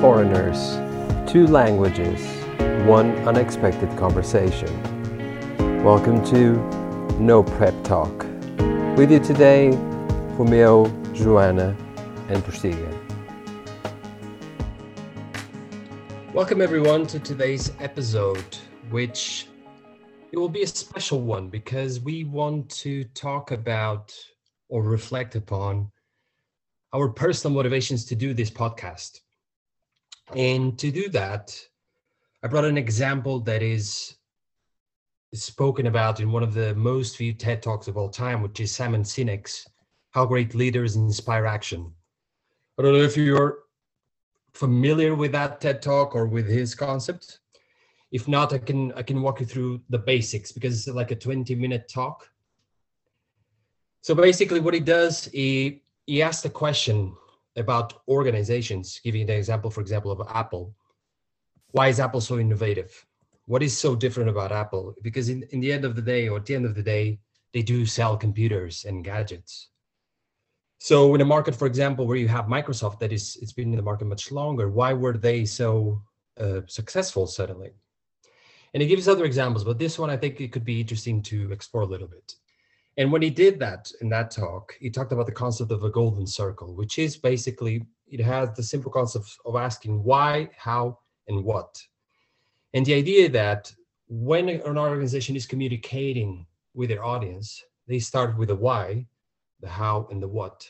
foreigners, two languages, one unexpected conversation. Welcome to No Prep Talk. With you today, Romeo, Joanna, and Persiga. Welcome everyone to today's episode, which it will be a special one because we want to talk about or reflect upon our personal motivations to do this podcast. And to do that, I brought an example that is spoken about in one of the most viewed TED Talks of all time, which is Simon Sinek's How Great Leaders Inspire Action. I don't know if you're familiar with that TED Talk or with his concept. If not, I can I can walk you through the basics because it's like a 20 minute talk. So basically what he does, he he asks the question about organizations, giving the example, for example, of Apple. Why is Apple so innovative? What is so different about Apple? Because in, in the end of the day, or at the end of the day, they do sell computers and gadgets. So in a market, for example, where you have Microsoft that is it's been in the market much longer, why were they so uh, successful suddenly? And he gives other examples, but this one I think it could be interesting to explore a little bit. And when he did that in that talk, he talked about the concept of a golden circle, which is basically it has the simple concept of asking why, how, and what. And the idea that when an organization is communicating with their audience, they start with the why, the how, and the what,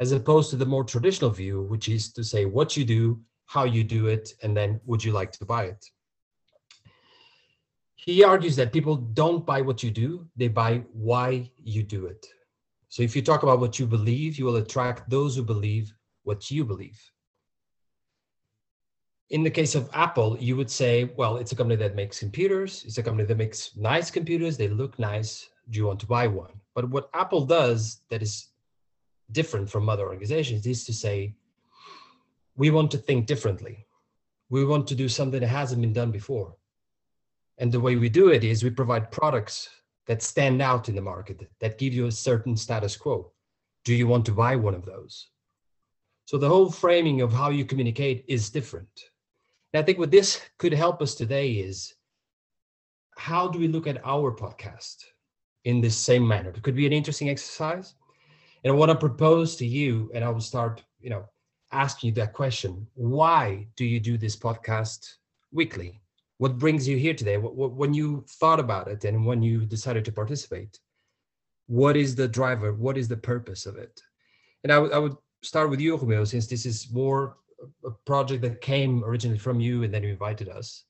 as opposed to the more traditional view, which is to say what you do, how you do it, and then would you like to buy it? He argues that people don't buy what you do, they buy why you do it. So if you talk about what you believe, you will attract those who believe what you believe. In the case of Apple, you would say, well, it's a company that makes computers, it's a company that makes nice computers, they look nice. Do you want to buy one? But what Apple does that is different from other organizations is to say, we want to think differently. We want to do something that hasn't been done before and the way we do it is we provide products that stand out in the market, that give you a certain status quo. Do you want to buy one of those? So the whole framing of how you communicate is different. And I think what this could help us today is how do we look at our podcast in this same manner? It could be an interesting exercise. And I want to propose to you, and I will start, you know, asking you that question. Why do you do this podcast weekly? What brings you here today? What, what, when you thought about it and when you decided to participate what is the driver? What is the purpose of it? And I, w- I would start with you Romeo, since this is more a project that came originally from you and then you invited us.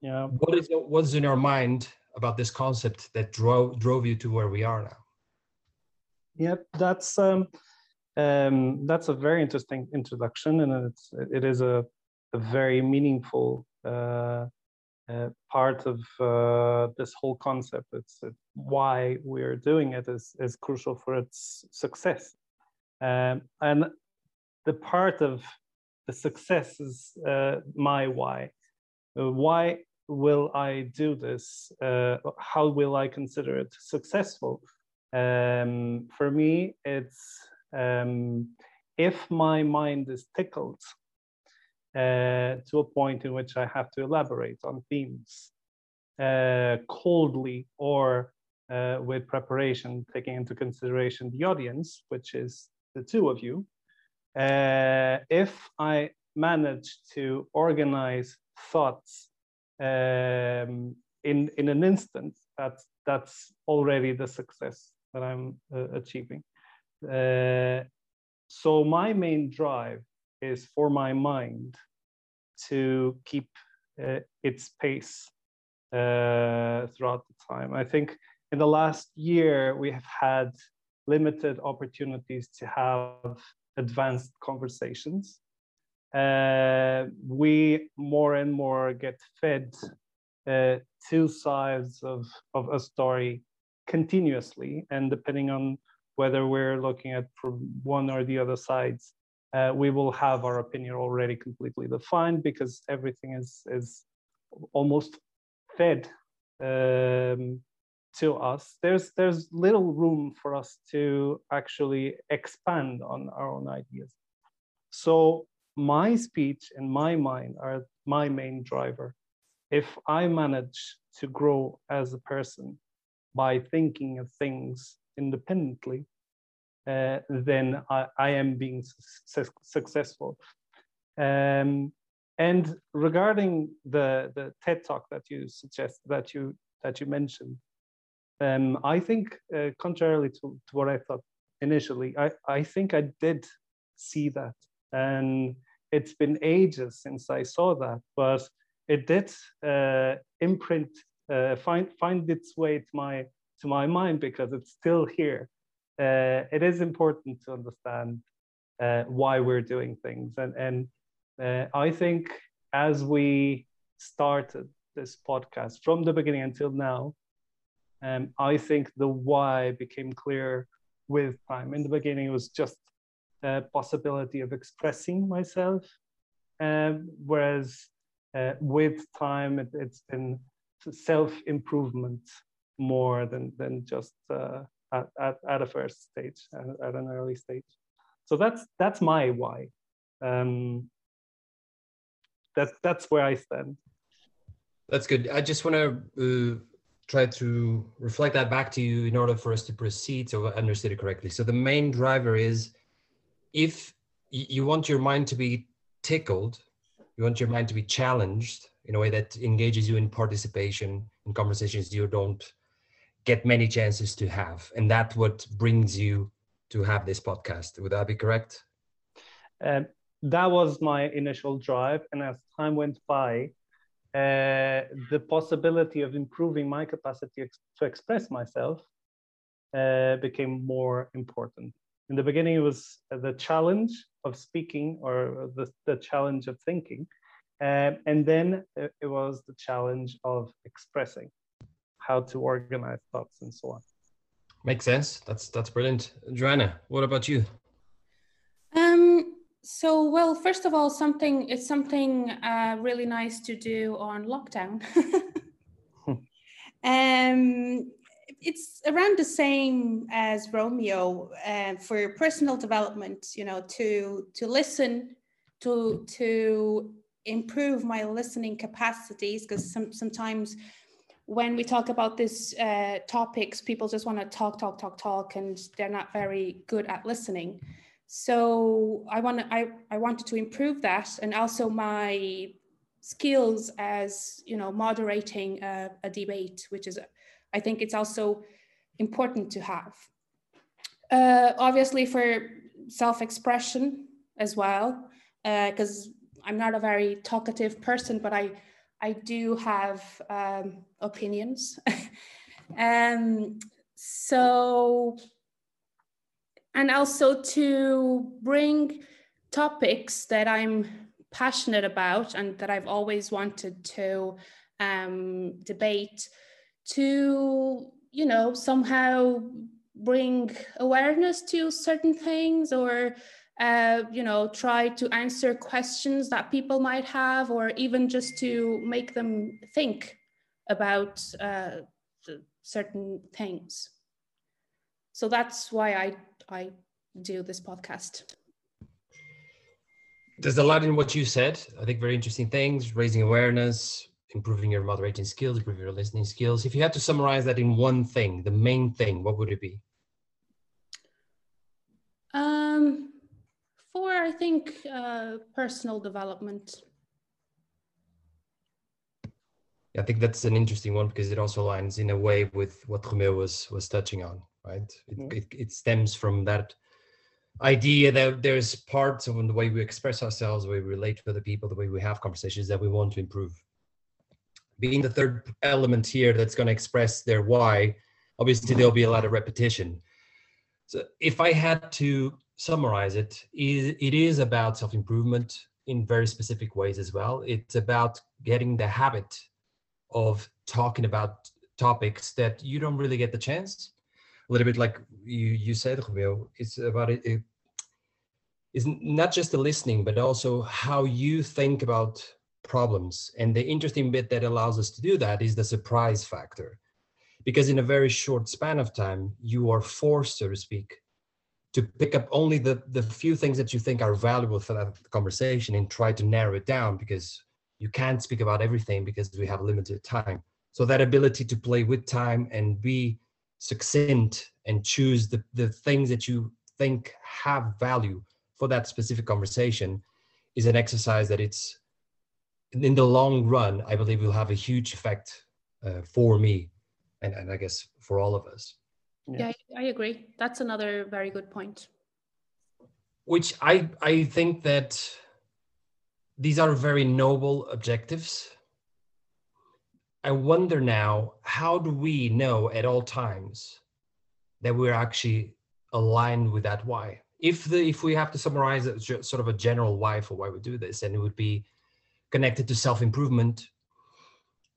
Yeah. What is what's in your mind about this concept that drove drove you to where we are now? Yep that's um um that's a very interesting introduction and it's it is a, a very meaningful part of uh, this whole concept. It's, it's, why we're doing it is, is crucial for its success. Um, and the part of the success is uh, my why. Uh, why will I do this? Uh, how will I consider it successful? Um, for me, it's um, if my mind is tickled uh, to a point in which I have to elaborate on themes uh, coldly or uh, with preparation, taking into consideration the audience, which is the two of you. Uh, if I manage to organize thoughts um, in, in an instant, that's, that's already the success that I'm uh, achieving. So my main drive is for my mind to keep uh, its pace uh, throughout the time. I think in the last year, we have had limited opportunities to have advanced conversations. Uh, we more and more get fed uh, two sides of, of a story continuously, and depending on whether we're looking at from one or the other sides, uh, we will have our opinion already completely defined because everything is is almost fed um, to us. There's there's little room for us to actually expand on our own ideas. So my speech and my mind are my main driver. If I manage to grow as a person by thinking of things independently, uh, then I, I, am being su successful. Um, and regarding the, the TED talk that you suggest that you that you mentioned, um, I think uh, contrarily to, to what I thought initially, I, I think I did see that. And it's been ages since I saw that, but it did uh, imprint, uh, find, find its way to my, to my mind because it's still here. Uh, it is important to understand uh, why we're doing things. And, and uh, I think as we started this podcast from the beginning until now, um, I think the why became clear with time. In the beginning, it was just a possibility of expressing myself, um, whereas uh, with time, it, has been self improvement more than than just uh, at, at, at a first stage, at, at, an early stage. So that's that's my why. Um, that's that's where I stand. That's good. I just want to uh, try to reflect that back to you in order for us to proceed so I understood it correctly. So the main driver is if you want your mind to be tickled, you want your mind to be challenged in a way that engages you in participation in conversations you don't get many chances to have. And that's what brings you to have this podcast. Would that be correct? Um, that was my initial drive. And as time went by, uh, the possibility of improving my capacity ex to express myself uh, became more important. In the beginning, it was the challenge of speaking or the, the challenge of thinking. Uh, and then it was the challenge of expressing how to organize thoughts and so on. Makes sense. That's that's brilliant. Joanna, what about you? Um, so, well, first of all, something it's something uh, really nice to do on lockdown. um, it's around the same as Romeo uh, for personal development. You know, to to listen, to to improve my listening capacities because some, sometimes when we talk about these uh, topics, people just want to talk, talk, talk, talk, and they're not very good at listening so I want I, I wanted to improve that and also my skills as you know moderating a, a debate, which is I think it's also important to have. Uh, obviously for self-expression as well, because uh, I'm not a very talkative person, but I I do have um, opinions. um, so and also to bring topics that I'm passionate about and that I've always wanted to um, debate to, you know, somehow bring awareness to certain things or, uh, you know, try to answer questions that people might have or even just to make them think about uh, certain things. So that's why I I do this podcast. There's a lot in what you said. I think very interesting things, raising awareness, improving your moderating skills, improving your listening skills. If you had to summarize that in one thing, the main thing, what would it be? Um, for I think uh, personal development. I think that's an interesting one because it also aligns in a way with what Romeo was was touching on right? It, mm-hmm. it, it, stems from that idea that there's parts of the way we express ourselves, the way we relate to other people, the way we have conversations that we want to improve. Being the third element here that's going to express their why, obviously there'll be a lot of repetition. So if I had to summarize it, it is about self-improvement in very specific ways as well. It's about getting the habit of talking about topics that you don't really get the chance a little bit like you you said, Romeo. It's about it, it is not just the listening, but also how you think about problems. And the interesting bit that allows us to do that is the surprise factor, because in a very short span of time, you are forced, so to speak, to pick up only the the few things that you think are valuable for that conversation and try to narrow it down because you can't speak about everything because we have limited time. So that ability to play with time and be succinct and choose the, the things that you think have value for that specific conversation is an exercise that it's in the long run i believe will have a huge effect uh, for me and, and i guess for all of us yeah. yeah i agree. That's another very good point. Which i i think that these are very noble objectives. I wonder now how do we know at all times that we're actually aligned with that why? If the if we have to summarize it sort of a general why for why we do this and it would be connected to self-improvement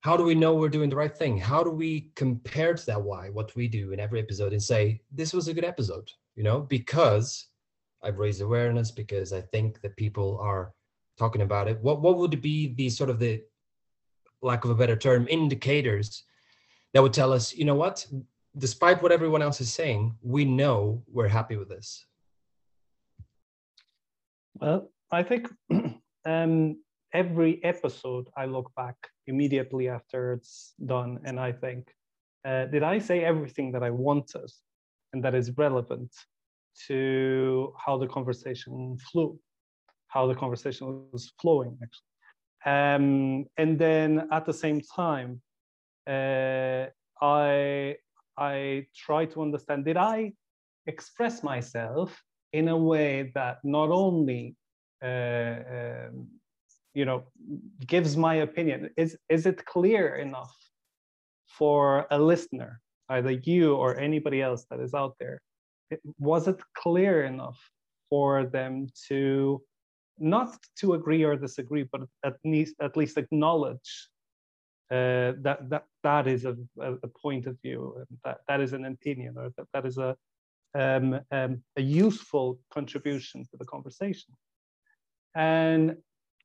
how do we know we're doing the right thing? How do we compare to that why what we do in every episode and say this was a good episode you know? Because i've raised awareness because i think that people are talking about it. What what would be the sort of the lack of a better term indicators that would tell us you know what? Despite what everyone else is saying we know we're happy with this. Well i think um every episode I look back immediately after it's done and I think, uh, did I say everything that I wanted and that is relevant to how the conversation flew, how the conversation was flowing actually. Um, and then at the same time, uh, I I try to understand did I express myself in a way that not only uh, um, you know gives my opinion. Is is it clear enough for a listener either you or anybody else that is out there? It, was it clear enough for them to not to agree or disagree but at least at least acknowledge uh, that that that is a, a point of view and that that is an opinion or that that is a um, um, a useful contribution to the conversation? And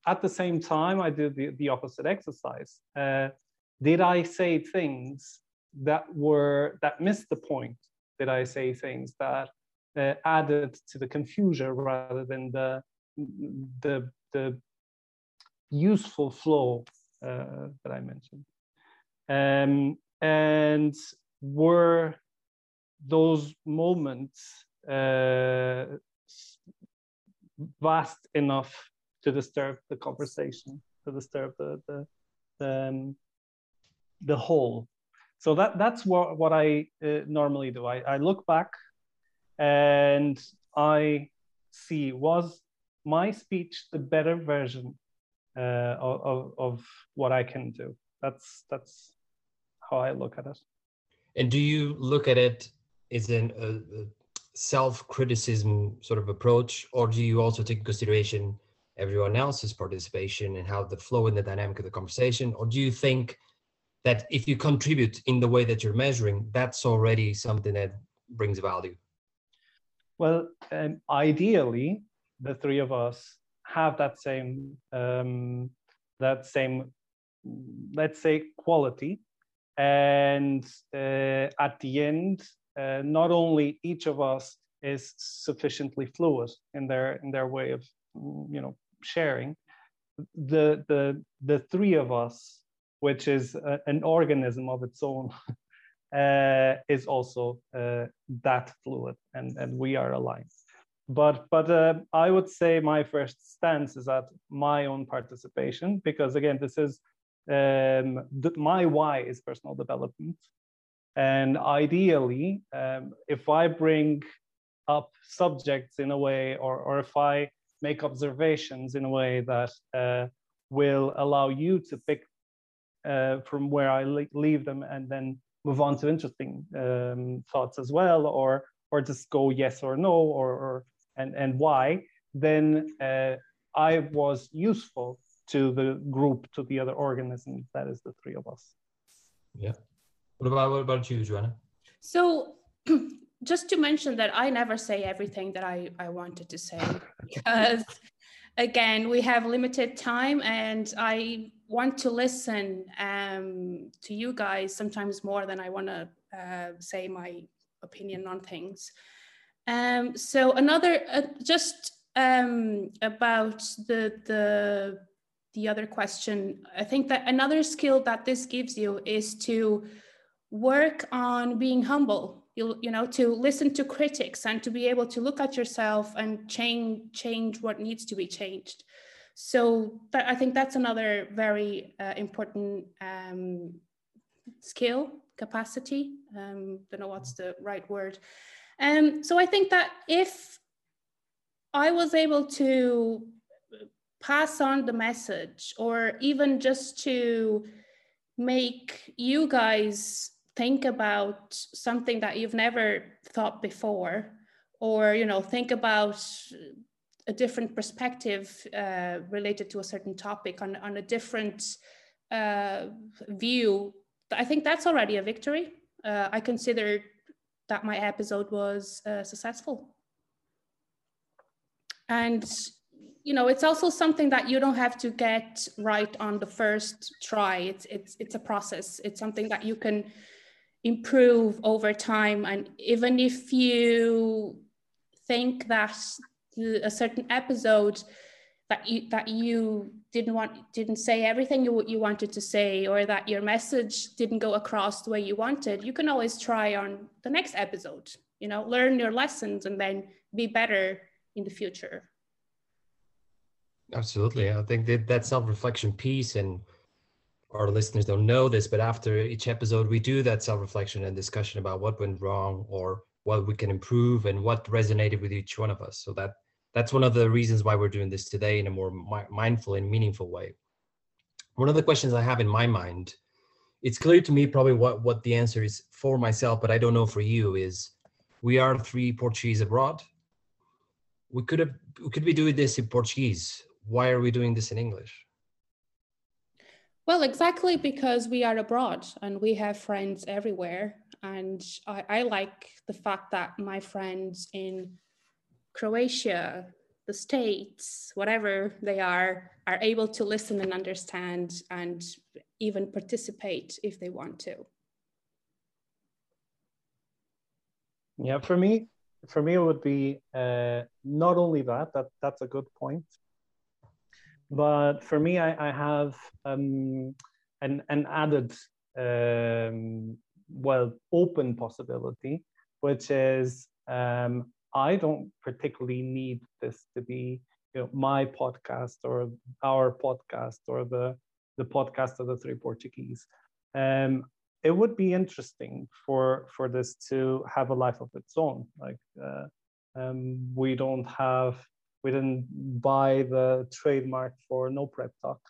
at the same time, I did the, the opposite exercise. Uh, did I say things that were that missed the point? Did I say things that uh, added to the confusion rather than the the the useful flow uh, that I mentioned? Um, and were those moments uh, vast enough to disturb the conversation, to disturb the the the, um, the whole. So that that's what what I uh, normally do. I, I look back, and I see was my speech the better version uh, of of what I can do. That's that's how I look at it. And do you look at it as an a, a self-criticism sort of approach, or do you also take consideration everyone else's participation and how the flow and the dynamic of the conversation? Or do you think that if you contribute in the way that you're measuring, that's already something that brings value? Well, um, ideally, the three of us have that same um, that same let's say quality and uh, at the end uh, not only each of us is sufficiently fluid in their in their way of you know sharing, the the the three of us, which is a, an organism of its own, uh, is also uh, that fluid, and and we are aligned. But but uh, I would say my first stance is at my own participation because again this is um, th- my why is personal development, and ideally um, if I bring up subjects in a way or or if I make observations in a way that uh, will allow you to pick uh, from where I leave them and then move on to interesting um, thoughts as well, or or just go yes or no, or, or and and why. Then uh, I was useful to the group, to the other organisms. That is the three of us. Yeah. What about what about you, Joanna? So just to mention that I never say everything that I, I wanted to say because again we have limited time and I want to listen um, to you guys sometimes more than I want to uh, say my opinion on things. Um, so another, uh, just um, about the the the other question, I think that another skill that this gives you is to work on being humble. You you know to listen to critics and to be able to look at yourself and change change what needs to be changed. So that, I think that's another very uh, important um, skill capacity. Um, don't know what's the right word. Um, so I think that if I was able to pass on the message or even just to make you guys think about something that you've never thought before or you know think about a different perspective uh, related to a certain topic on, on a different uh, view. I think that's already a victory. Uh, i consider that my episode was uh, successful. And you know it's also something that you don't have to get right on the first try. It's it's it's a process. It's something that you can improve over time and even if you think that a certain episode that you that you didn't want didn't say everything you you wanted to say or that your message didn't go across the way you wanted you can always try on the next episode you know learn your lessons and then be better in the future. Absolutely. I think that that self-reflection piece and our listeners don't know this, but after each episode, we do that self-reflection and discussion about what went wrong or what we can improve and what resonated with each one of us. So that that's one of the reasons why we're doing this today in a more mi- mindful and meaningful way. One of the questions I have in my mind, it's clear to me probably what what the answer is for myself, but I don't know for you. Is we are three Portuguese abroad we could have we could be doing this in Portuguese. Why are we doing this in English? Well, exactly because we are abroad and we have friends everywhere. And I, I like the fact that my friends in Croatia, the States, whatever they are, are able to listen and understand and even participate if they want to. Yeah, for me, for me, it would be uh, not only that, that that's a good point, but for me, I, I have um, an, an added, um, well, open possibility, which is um, I don't particularly need this to be you know, my podcast or our podcast or the, the podcast of the three Portuguese. Um, it would be interesting for for this to have a life of its own. Like uh, um, we don't have, we didn't buy the trademark for No Prep Talk.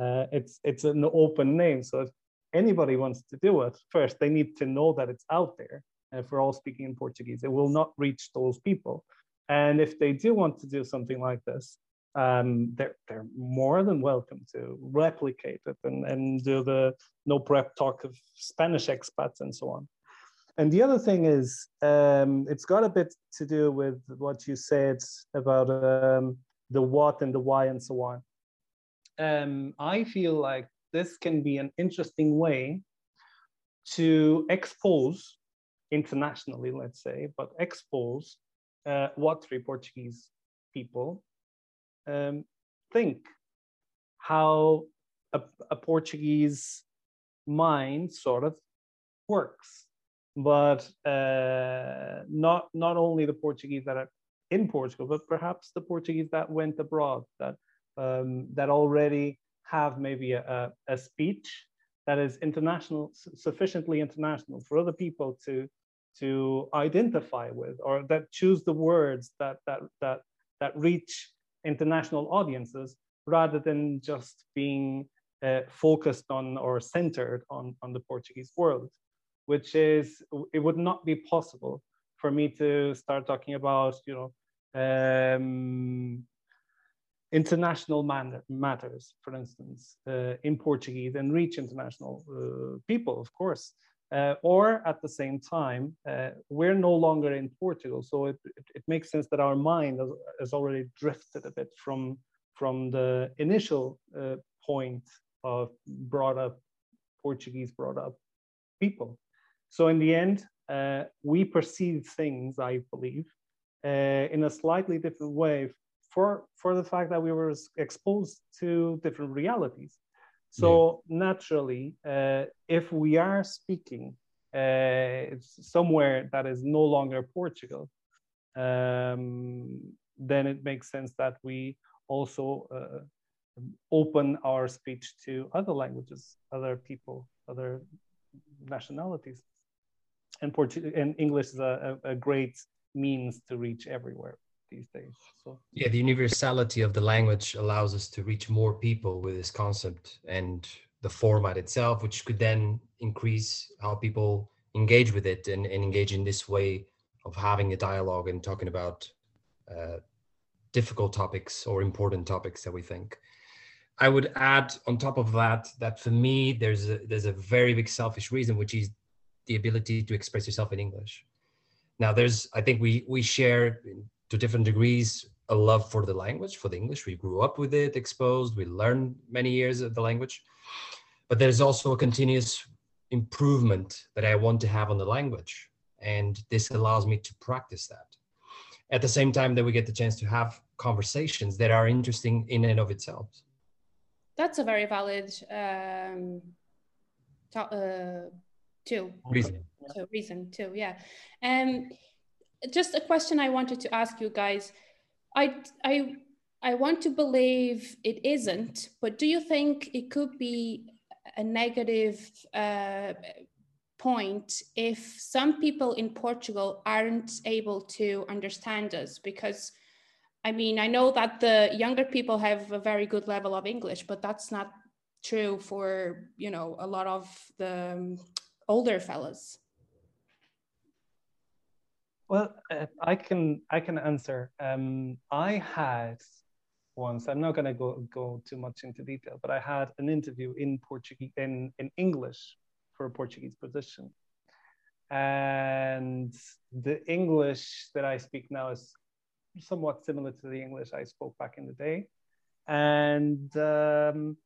Uh, it's it's an open name, so if anybody wants to do it, first they need to know that it's out there. And if we're all speaking in Portuguese, it will not reach those people. And if they do want to do something like this, um, they're, they're more than welcome to replicate it and, and do the no prep talk of Spanish expats and so on. And the other thing is, um, it's got a bit to do with what you said about um, the what and the why and so on. Um, I feel like this can be an interesting way to expose internationally, let's say, but expose uh, what three Portuguese people um, think how a, a, Portuguese mind sort of works. But uh, not not only the Portuguese that are in Portugal, but perhaps the Portuguese that went abroad that um, that already have maybe a, a speech that is international, sufficiently international for other people to to identify with, or that choose the words that that that that reach international audiences rather than just being uh, focused on or centered on, on the Portuguese world, which is, it would not be possible for me to start talking about, you know, um, international matters, for instance, uh, in Portuguese and reach international uh, people, of course. Uh, or at the same time, uh, we're no longer in Portugal, so it, it, it, makes sense that our mind has, has, already drifted a bit from from the initial uh, point of brought up Portuguese brought up people. So in the end, uh, we perceive things, I believe, uh, in a slightly different way for for the fact that we were exposed to different realities. So yeah. naturally, uh, if we are speaking uh, somewhere that is no longer Portugal, um, then it makes sense that we also uh, open our speech to other languages, other people, other nationalities. And, Portu- and English is a, a, a great means to reach everywhere these days. So yeah, the universality of the language allows us to reach more people with this concept and the format itself, which could then increase how people engage with it and, and engage in this way of having a dialogue and talking about uh, difficult topics or important topics that we think. I would add on top of that that for me there's a there's a very big selfish reason, which is the ability to express yourself in English. Now there's I think we we share to different degrees a love for the language, for the English. We grew up with it, exposed, we learned many years of the language. But there's also a continuous improvement that I want to have on the language. And this allows me to practice that. At the same time that we get the chance to have conversations that are interesting in and of itself. That's a very valid um, uh, too. Reason. So reason too, yeah. Um, just a question I wanted to ask you guys. I I I want to believe it isn't, but do you think it could be a negative uh, point if some people in Portugal aren't able to understand us? Because I mean, I know that the younger people have a very good level of English, but that's not true for you know a lot of the um, older fellows? Well, uh, I can I can answer. Um, I had once. I'm not going to go go too much into detail, but I had an interview in Portuguese in in English for a Portuguese position, and the English that I speak now is somewhat similar to the English I spoke back in the day, and um,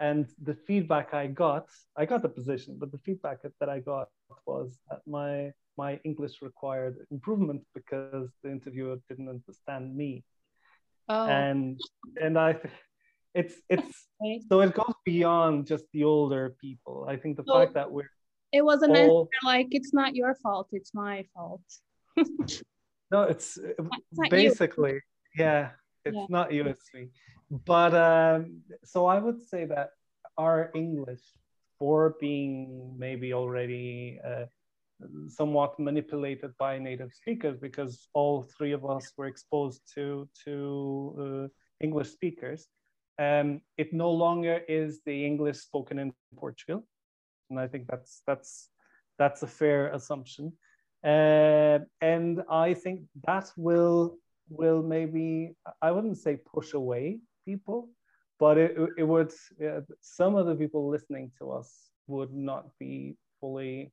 and the feedback I got, I got the position, but the feedback that I got was that my my English required improvement because the interviewer didn't understand me. Oh. And and I it's it's okay. so it goes beyond just the older people. I think the so fact that we're it wasn't all, like it's not your fault, it's my fault. no, it's, it's basically yeah, it's yeah. not you, it's me. But um, so I would say that our English for being maybe already uh, somewhat manipulated by native speakers because all three of us were exposed to to uh, English speakers. Um, it no longer is the English spoken in Portugal, and I think that's that's that's a fair assumption. Uh, and I think that will will maybe I wouldn't say push away people, but it, it would some of the people listening to us would not be fully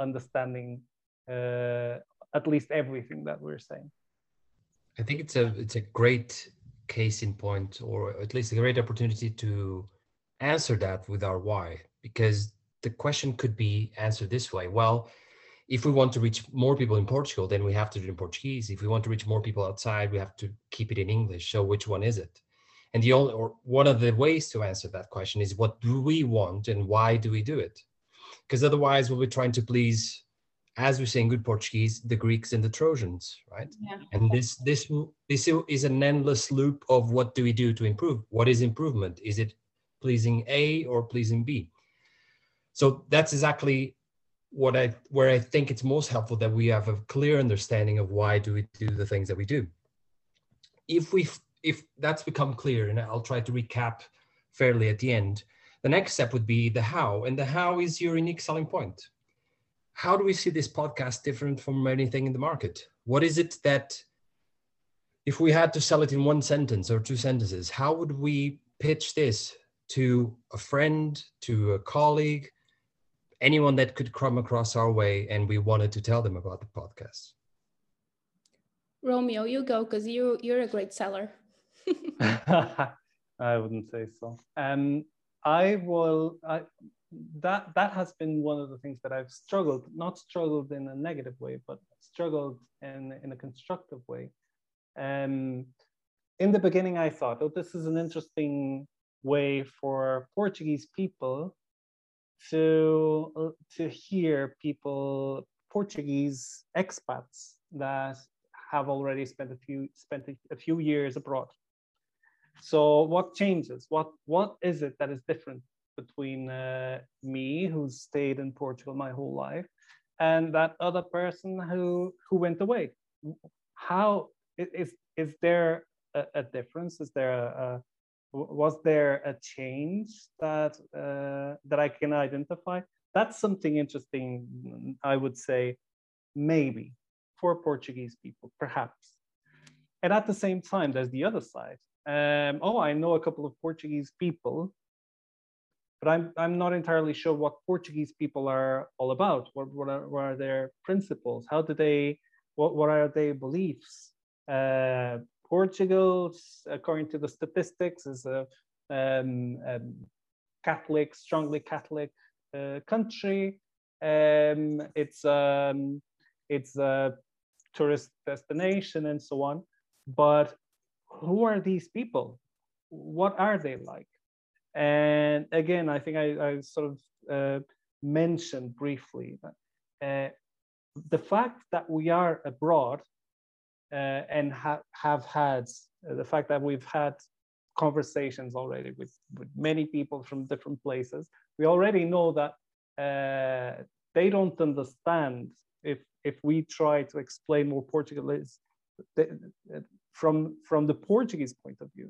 understanding uh, at least everything that we're saying. I think it's a it's a great case in point, or at least a great opportunity to answer that with our why, because the question could be answered this way: Well, if we want to reach more people in Portugal, then we have to do it in Portuguese. If we want to reach more people outside, we have to keep it in English. So which one is it? And the only or one of the ways to answer that question is what do we want and why do we do it? because otherwise we'll be trying to please as we say in good Portuguese, the Greeks and the Trojans, right? Yeah. And this this this is an endless loop of what do we do to improve? What is improvement? Is it pleasing A or pleasing B? So that's exactly what I where I think it's most helpful that we have a clear understanding of why do we do the things that we do. If we if that's become clear, and I'll try to recap fairly at the end, the next step would be the how, and the how is your unique selling point. How do we see this podcast different from anything in the market? What is it that, if we had to sell it in one sentence or two sentences, how would we pitch this to a friend, to a colleague, anyone that could come across our way and we wanted to tell them about the podcast? Romeo, you go because you you're a great seller. I wouldn't say so. Um, I will. I, that that has been one of the things that I've struggled, not struggled in a negative way, but struggled in in a constructive way. Um, in the beginning, I thought, oh, this is an interesting way for Portuguese people to to hear people Portuguese expats that have already spent a few spent a, a few years abroad. So what changes? What what is it that is different between uh, me, who stayed in Portugal my whole life, and that other person who who went away? How is is there a, a difference? Is there a, a was there a change that uh, that I can identify? That's something interesting. I would say, maybe for Portuguese people, perhaps. And at the same time, there's the other side. Um, oh, I know a couple of Portuguese people, but I'm I'm not entirely sure what Portuguese people are all about. What what are, what are their principles? How do they? What what are their beliefs? Uh, Portugal, according to the statistics, is a um, um, Catholic, strongly Catholic uh, country. Um, it's um, it's a tourist destination and so on. But who are these people? What are they like? And again, I think I, I sort of uh, mentioned briefly that uh, the fact that we are abroad uh, and ha- have had uh, the fact that we've had conversations already with, with many people from different places, we already know that uh, they don't understand if if we try to explain more Portuguese from from the Portuguese point of view.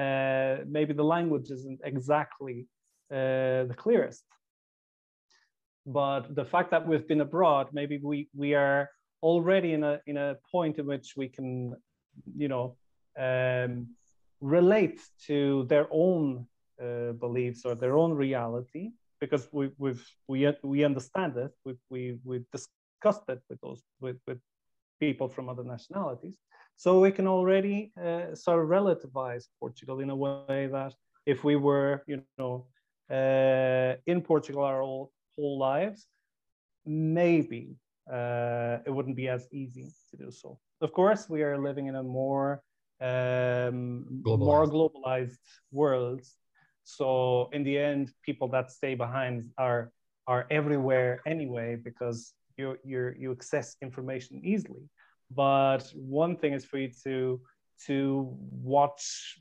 Uh, maybe the language isn't exactly uh, the clearest, but the fact that we've been abroad, maybe we we are already in a in a point in which we can, you know, um, relate to their own uh, beliefs or their own reality because we we've we we understand it. We we we discussed it with those with with people from other nationalities. So we can already uh, sort of relativize Portugal in a way that if we were, you know, uh, in Portugal our whole, whole lives, maybe uh, it wouldn't be as easy to do so. Of course, we are living in a more um, globalized. more globalized world. So in the end, people that stay behind are are everywhere anyway because you you you access information easily. But one thing is for you to to watch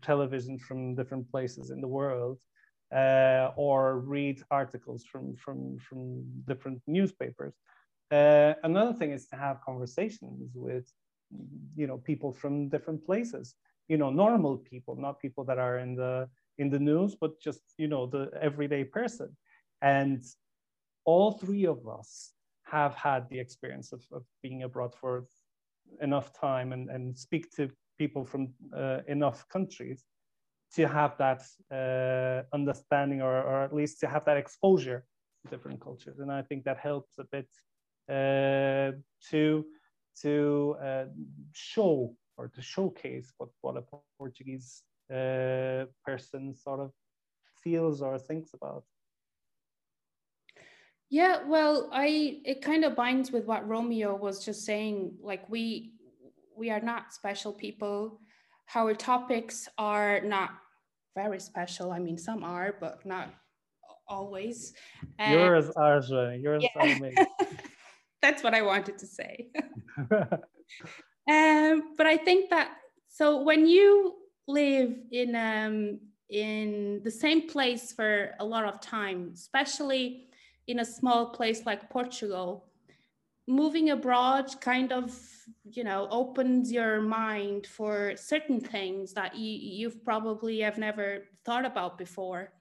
television from different places in the world uh, or read articles from from from different newspapers uh, another thing is to have conversations with, you know, people from different places. You know, normal people, not people that are in the in the news, but just you know the everyday person. And all three of us have had the experience of, of being abroad for enough time and, and speak to people from uh, enough countries to have that uh, understanding or, or at least to have that exposure to different cultures. And I think that helps a bit uh, to to uh, show or to showcase what what a Portuguese uh, person sort of feels or thinks about. Yeah, well, I it kind of binds with what Romeo was just saying. Like we we are not special people. Our topics are not very special. I mean, some are, but not always. And yours are, yours yeah. are amazing. that's what I wanted to say. um, but I think that so when you live in um, in the same place for a lot of time, especially in a small place like Portugal, moving abroad kind of you know opens your mind for certain things that you, you've probably have never thought about before.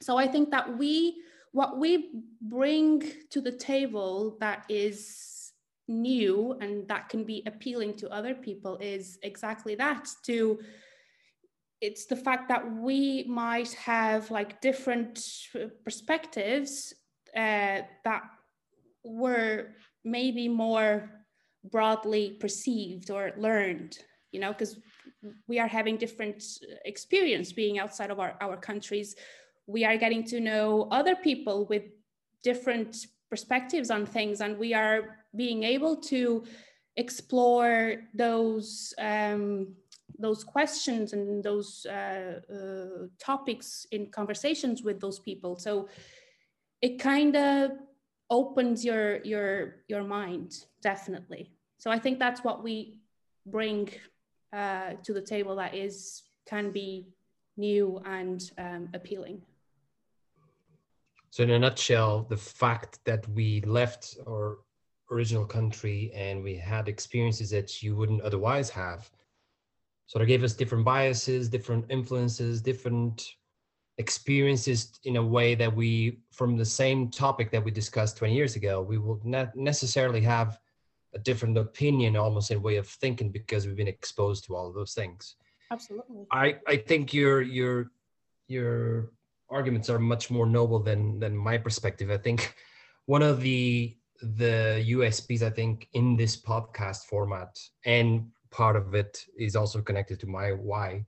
So I think that we what we bring to the table that is new and that can be appealing to other people is exactly that to it's the fact that we might have like different uh, perspectives uh, that were maybe more broadly perceived or learned you know because we are having different experience being outside of our, our countries. We are getting to know other people with different perspectives on things and we are being able to explore those um, those questions and those uh, uh, topics in conversations with those people. So it kind of opens your your your mind definitely. So i think that's what we bring uh, to the table that is can be new and um, appealing. So in a nutshell the fact that we left our original country and we had experiences that you wouldn't otherwise have sort of gave us different biases, different influences, different experiences in a way that we, from the same topic that we discussed 20 years ago, we will not necessarily have a different opinion almost in way of thinking because we've been exposed to all of those things. Absolutely. I, I think your your your arguments are much more noble than than my perspective. I think one of the the USPs I think in this podcast format and part of it is also connected to my why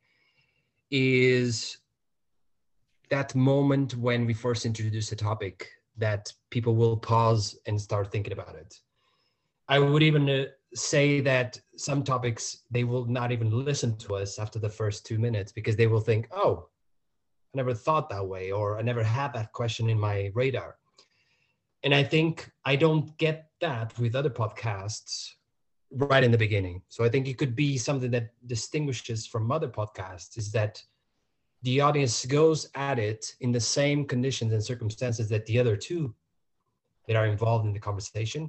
is that moment when we first introduce a topic that people will pause and start thinking about it i would even uh, say that some topics they will not even listen to us after the first two minutes because they will think oh i never thought that way or i never had that question in my radar and i think i don't get that with other podcasts right in the beginning. So I think it could be something that distinguishes from other podcasts is that the audience goes at it in the same conditions and circumstances that the other two that are involved in the conversation.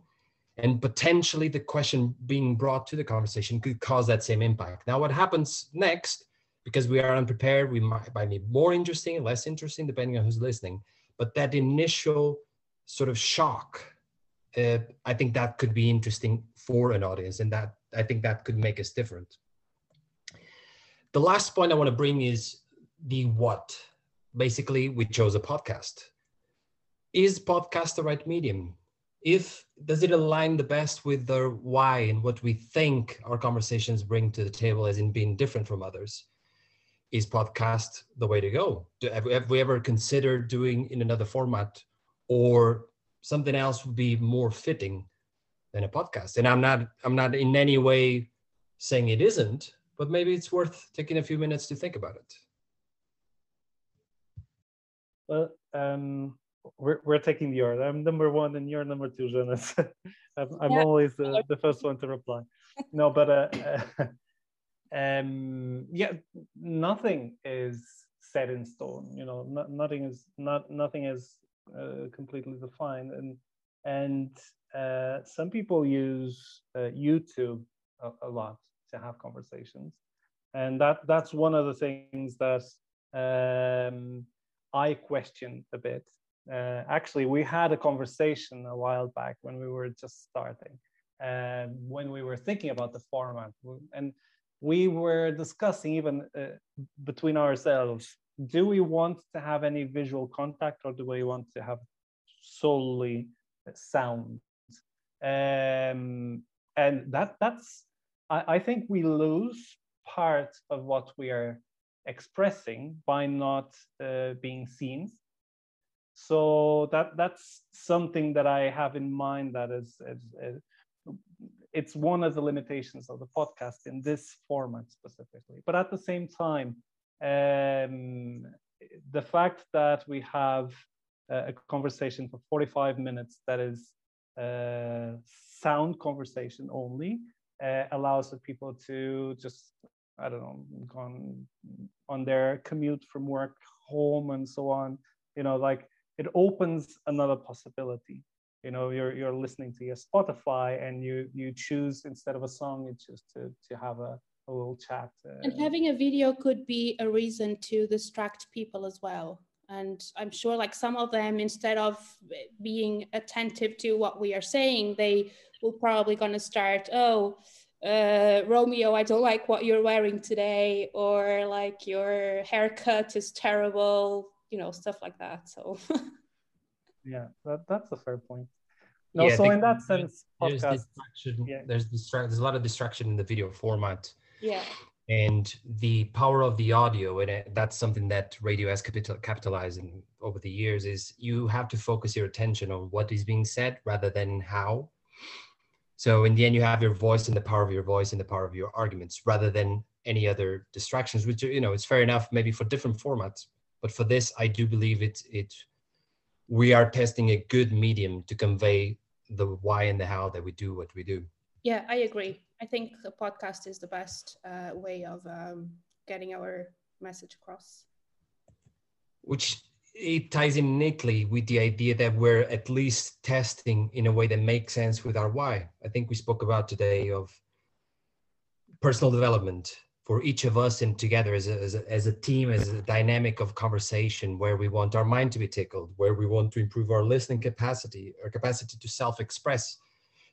And potentially the question being brought to the conversation could cause that same impact. Now, what happens next, because we are unprepared, we might, might be more interesting, less interesting, depending on who's listening. But that initial sort of shock uh, I think that could be interesting for an audience, and that I think that could make us different. The last point I want to bring is the what. Basically, we chose a podcast. Is podcast the right medium? If does it align the best with the why and what we think our conversations bring to the table as in being different from others? Is podcast the way to go? Do, have, have we ever considered doing in another format or something else would be more fitting than a podcast. And I'm not I'm not in any way saying it isn't, but maybe it's worth taking a few minutes to think about it. Well, um, we're, we're taking the order. I'm number one and you're number two, Jonas. I'm, I'm yeah. always the, the first one to reply. No, but uh, um, yeah, nothing is set in stone. You know, not, nothing is not nothing is uh, completely defined and and uh, some people use uh, youtube a, a, lot to have conversations and that that's one of the things that um, i question a bit. Uh, actually we had a conversation a while back when we were just starting and when we were thinking about the format. And we were discussing even uh, between ourselves do we want to have any visual contact or do we want to have solely sound? Um, and that that's I, I, think we lose part of what we are expressing by not uh, being seen. So that that's something that i have in mind that is, is, is it's one of the limitations of the podcast in this format specifically. But at the same time um, the fact that we have a conversation for 45 minutes that is uh, sound conversation only uh, allows the people to just I don't know on on their commute from work home and so on. You know, like it opens another possibility. You know, you're you're listening to your Spotify and you you choose instead of a song, you choose to to have a a little chat. Uh, and having a video could be a reason to distract people as well. And I'm sure, like some of them, instead of being attentive to what we are saying, they will probably going to start, oh, uh, Romeo, I don't like what you're wearing today, or like your haircut is terrible, you know, stuff like that. So, yeah, that, that's a fair point. No, yeah, so in that sense, there's podcast, distraction. Yeah. There's distraction. There's a lot of distraction in the video format yeah and the power of the audio and that's something that radio has capital, capitalized in over the years is you have to focus your attention on what is being said rather than how so in the end you have your voice and the power of your voice and the power of your arguments rather than any other distractions which you know it's fair enough maybe for different formats. But for this i do believe it it we are testing a good medium to convey the why and the how that we do what we do. Yeah i agree. I think the podcast is the best uh, way of um, getting our message across. Which it ties in neatly with the idea that we're at least testing in a way that makes sense with our why. I think we spoke about today of personal development for each of us and together as a, as a, as a team, as a dynamic of conversation where we want our mind to be tickled, where we want to improve our listening capacity, our capacity to self-express,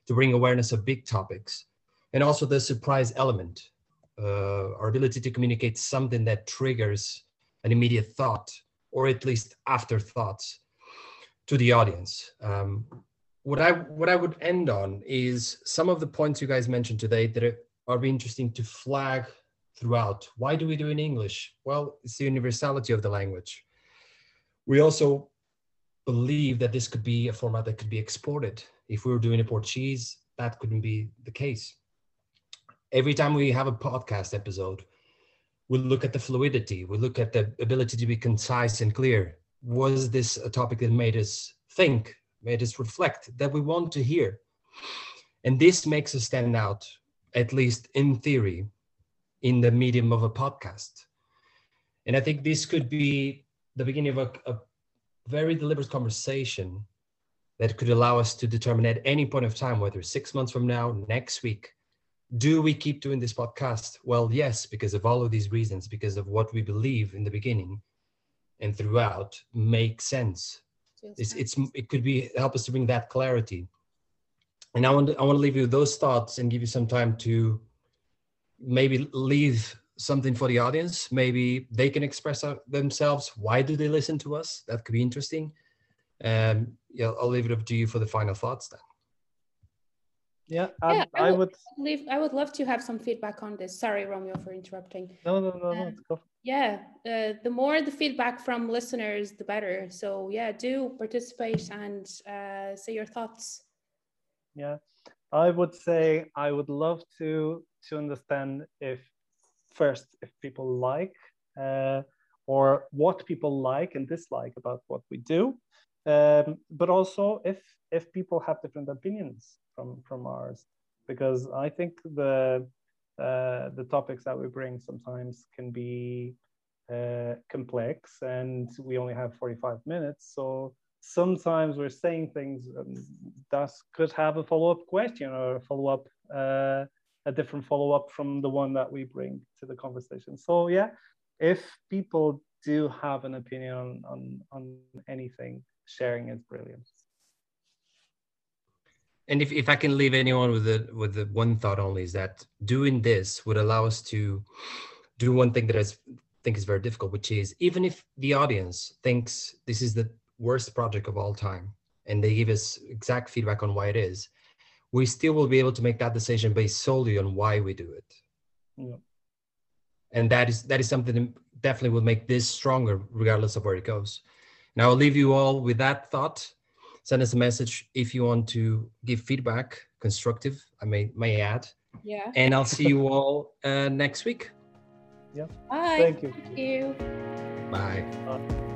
to bring awareness of big topics and also the surprise element, uh, our ability to communicate something that triggers an immediate thought or at least afterthoughts to the audience. Um, what I what I would end on is some of the points you guys mentioned today that are, interesting to flag throughout. Why do we do in English? Well, it's the universality of the language. We also believe that this could be a format that could be exported. If we were doing a Portuguese, that couldn't be the case every time we have a podcast episode, we look at the fluidity, we look at the ability to be concise and clear. Was this a topic that made us think, made us reflect, that we want to hear? And this makes us stand out, at least in theory, in the medium of a podcast. And I think this could be the beginning of a, a very deliberate conversation that could allow us to determine at any point of time, whether six months from now, next week, do we keep doing this podcast? Well, yes, because of all of these reasons, because of what we believe in the beginning and throughout makes sense. It's, it's it could be help us to bring that clarity. And I want to, I want to leave you those thoughts and give you some time to maybe leave something for the audience. Maybe they can express themselves. Why do they listen to us? That could be interesting. Um, yeah, I'll leave it up to you for the final thoughts then. Yeah, I, yeah, I, I would. Leave, I would love to have some feedback on this. Sorry, Romeo, for interrupting. No, no, no, no. Uh, yeah, uh, the more the feedback from listeners, the better. So yeah, do participate and uh, say your thoughts. Yeah, I would say I would love to to understand if first if people like uh, or what people like and dislike about what we do, um, but also if if people have different opinions from from ours because I think the uh, the topics that we bring sometimes can be uh, complex and we only have 45 minutes. So sometimes we're saying things that could have a follow-up question or a follow-up uh, a different follow-up from the one that we bring to the conversation. So yeah if people do have an opinion on, on, on anything sharing is brilliant and if, if I can leave anyone with the with the one thought only is that doing this would allow us to do one thing that I think is very difficult, which is even if the audience thinks this is the worst project of all time and they give us exact feedback on why it is, we still will be able to make that decision based solely on why we do it. Yeah. And that is that is something that definitely will make this stronger regardless of where it goes. Now I'll leave you all with that thought send us a message if you want to give feedback, constructive, I may may add. Yeah. And I'll see you all uh, next week. Yeah. Bye. Thank you. Thank you. Bye. Bye.